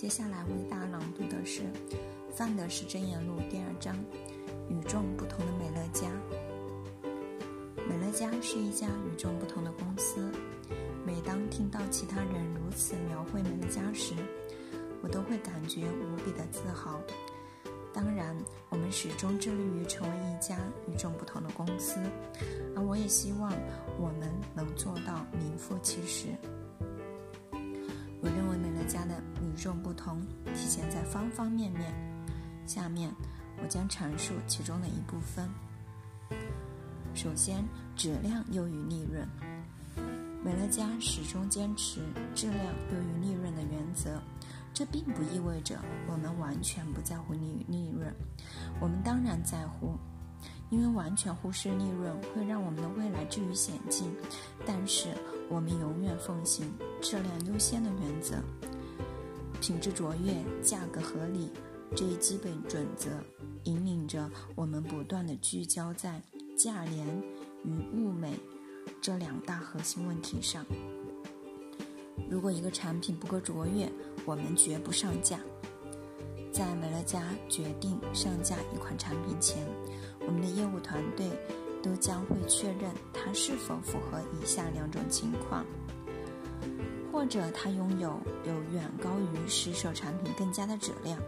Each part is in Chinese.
接下来为大家朗读的是《范德士箴言录》第二章：与众不同的美乐家。美乐家是一家与众不同的公司。每当听到其他人如此描绘美乐家时，我都会感觉无比的自豪。当然，我们始终致力于成为一家与众不同的公司，而我也希望我们能做到名副其实。我认为美乐家的与众不同体现在方方面面。下面我将阐述其中的一部分。首先，质量优于利润。美乐家始终坚持质量优于利润的原则。这并不意味着我们完全不在乎利利润。我们当然在乎，因为完全忽视利润会让我们的未来置于险境。但是，我们永远奉行质量优先的原则，品质卓越、价格合理这一基本准则，引领着我们不断地聚焦在价廉与物美这两大核心问题上。如果一个产品不够卓越，我们绝不上架。在美乐家决定上架一款产品前，我们的业务团队。都将会确认它是否符合以下两种情况：或者它拥有有远高于市售产品更佳的质量，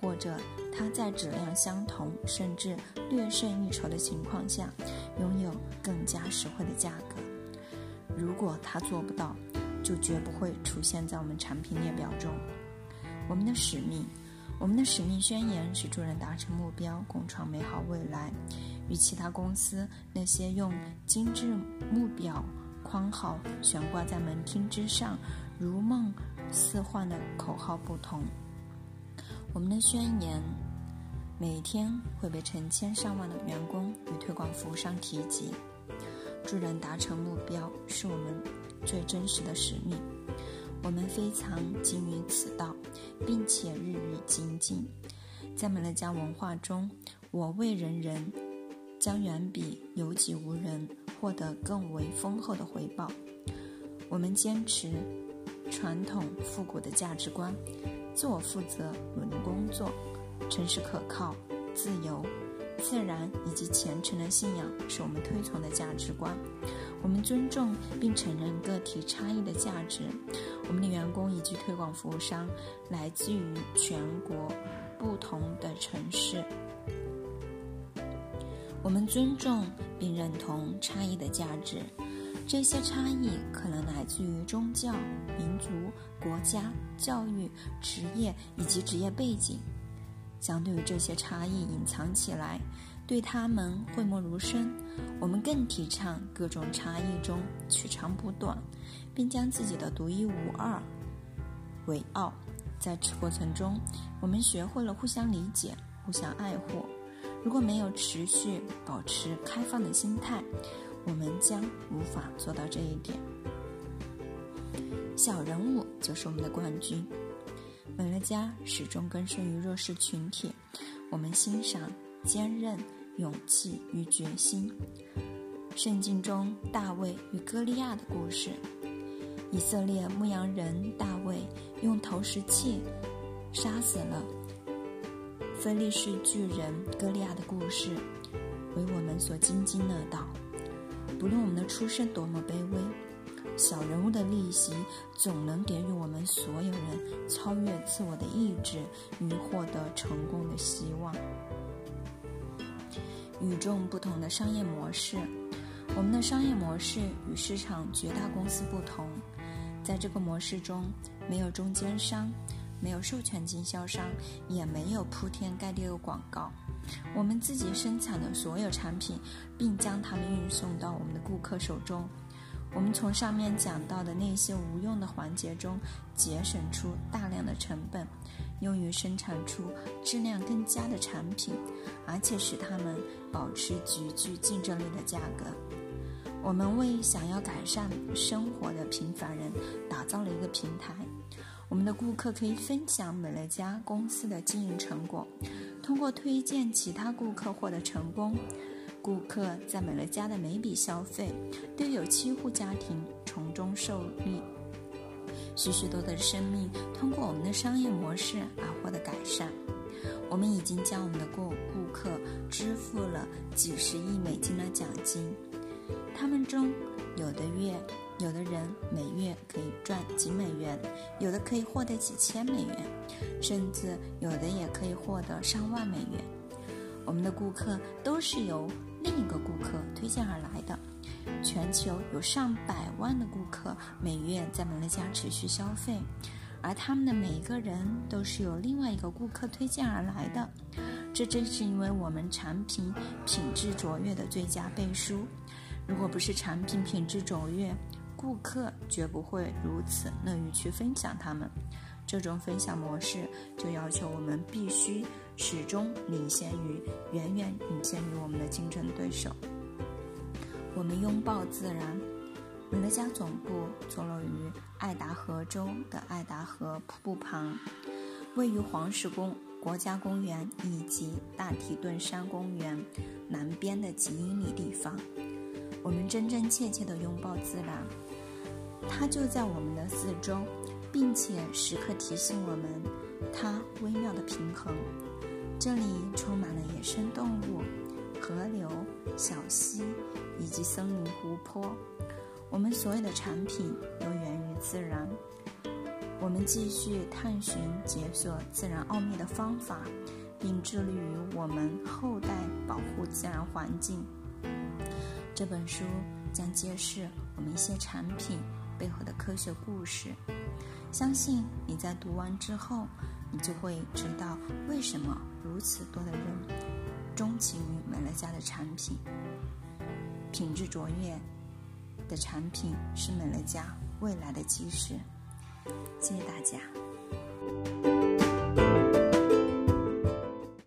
或者它在质量相同甚至略胜一筹的情况下，拥有更加实惠的价格。如果它做不到，就绝不会出现在我们产品列表中。我们的使命，我们的使命宣言是助人达成目标，共创美好未来。与其他公司那些用精致目标框号悬挂在门厅之上、如梦似幻的口号不同，我们的宣言每天会被成千上万的员工与推广服务商提及。助人达成目标是我们最真实的使命，我们非常精于此道，并且日日精进。在美乐家文化中，我为人人。将远比有己无人获得更为丰厚的回报。我们坚持传统复古的价值观：自我负责、努力工作、诚实可靠、自由、自然以及虔诚的信仰是我们推崇的价值观。我们尊重并承认个体差异的价值。我们的员工以及推广服务商来自于全国不同的城市。我们尊重并认同差异的价值，这些差异可能来自于宗教、民族、国家、教育、职业以及职业背景。相对于这些差异隐藏起来，对他们讳莫如深，我们更提倡各种差异中取长补短，并将自己的独一无二为傲。在此过程中，我们学会了互相理解、互相爱护。如果没有持续保持开放的心态，我们将无法做到这一点。小人物就是我们的冠军。美乐家始终根深于弱势群体。我们欣赏坚韧、勇气与决心。圣经中大卫与歌利亚的故事，以色列牧羊人大卫用投石器杀死了。非利士巨人歌利亚的故事，为我们所津津乐道。不论我们的出身多么卑微，小人物的逆袭总能给予我们所有人超越自我的意志与获得成功的希望。与众不同的商业模式，我们的商业模式与市场绝大公司不同，在这个模式中，没有中间商。没有授权经销商，也没有铺天盖地的广告。我们自己生产的所有产品，并将它们运送到我们的顾客手中。我们从上面讲到的那些无用的环节中，节省出大量的成本，用于生产出质量更佳的产品，而且使它们保持极具竞争力的价格。我们为想要改善生活的平凡人打造了一个平台。我们的顾客可以分享美乐家公司的经营成果，通过推荐其他顾客获得成功。顾客在美乐家的每笔消费都有七户家庭从中受益。许许多多的生命通过我们的商业模式而获得改善。我们已经将我们的顾顾客支付了几十亿美金的奖金，他们中有的月，有的人每月可以赚几美元，有的可以获得几千美元，甚至有的也可以获得上万美元。我们的顾客都是由另一个顾客推荐而来的。全球有上百万的顾客每月在美乐家持续消费，而他们的每一个人都是由另外一个顾客推荐而来的。这正是因为我们产品品质卓越的最佳背书。如果不是产品品质卓越，顾客绝不会如此乐于去分享他们。这种分享模式就要求我们必须始终领先于、远远领先于我们的竞争对手。我们拥抱自然。美乐家总部坐落于爱达荷州的爱达荷瀑布旁，位于黄石公国家公园以及大提顿山公园南边的几英里地方。我们真真切切地拥抱自然，它就在我们的四周，并且时刻提醒我们它微妙的平衡。这里充满了野生动物、河流、小溪。以及森林、湖泊，我们所有的产品都源于自然。我们继续探寻解锁自然奥秘的方法，并致力于我们后代保护自然环境。这本书将揭示我们一些产品背后的科学故事。相信你在读完之后，你就会知道为什么如此多的人钟情于美乐家的产品。品质卓越的产品是美乐家未来的基石。谢谢大家。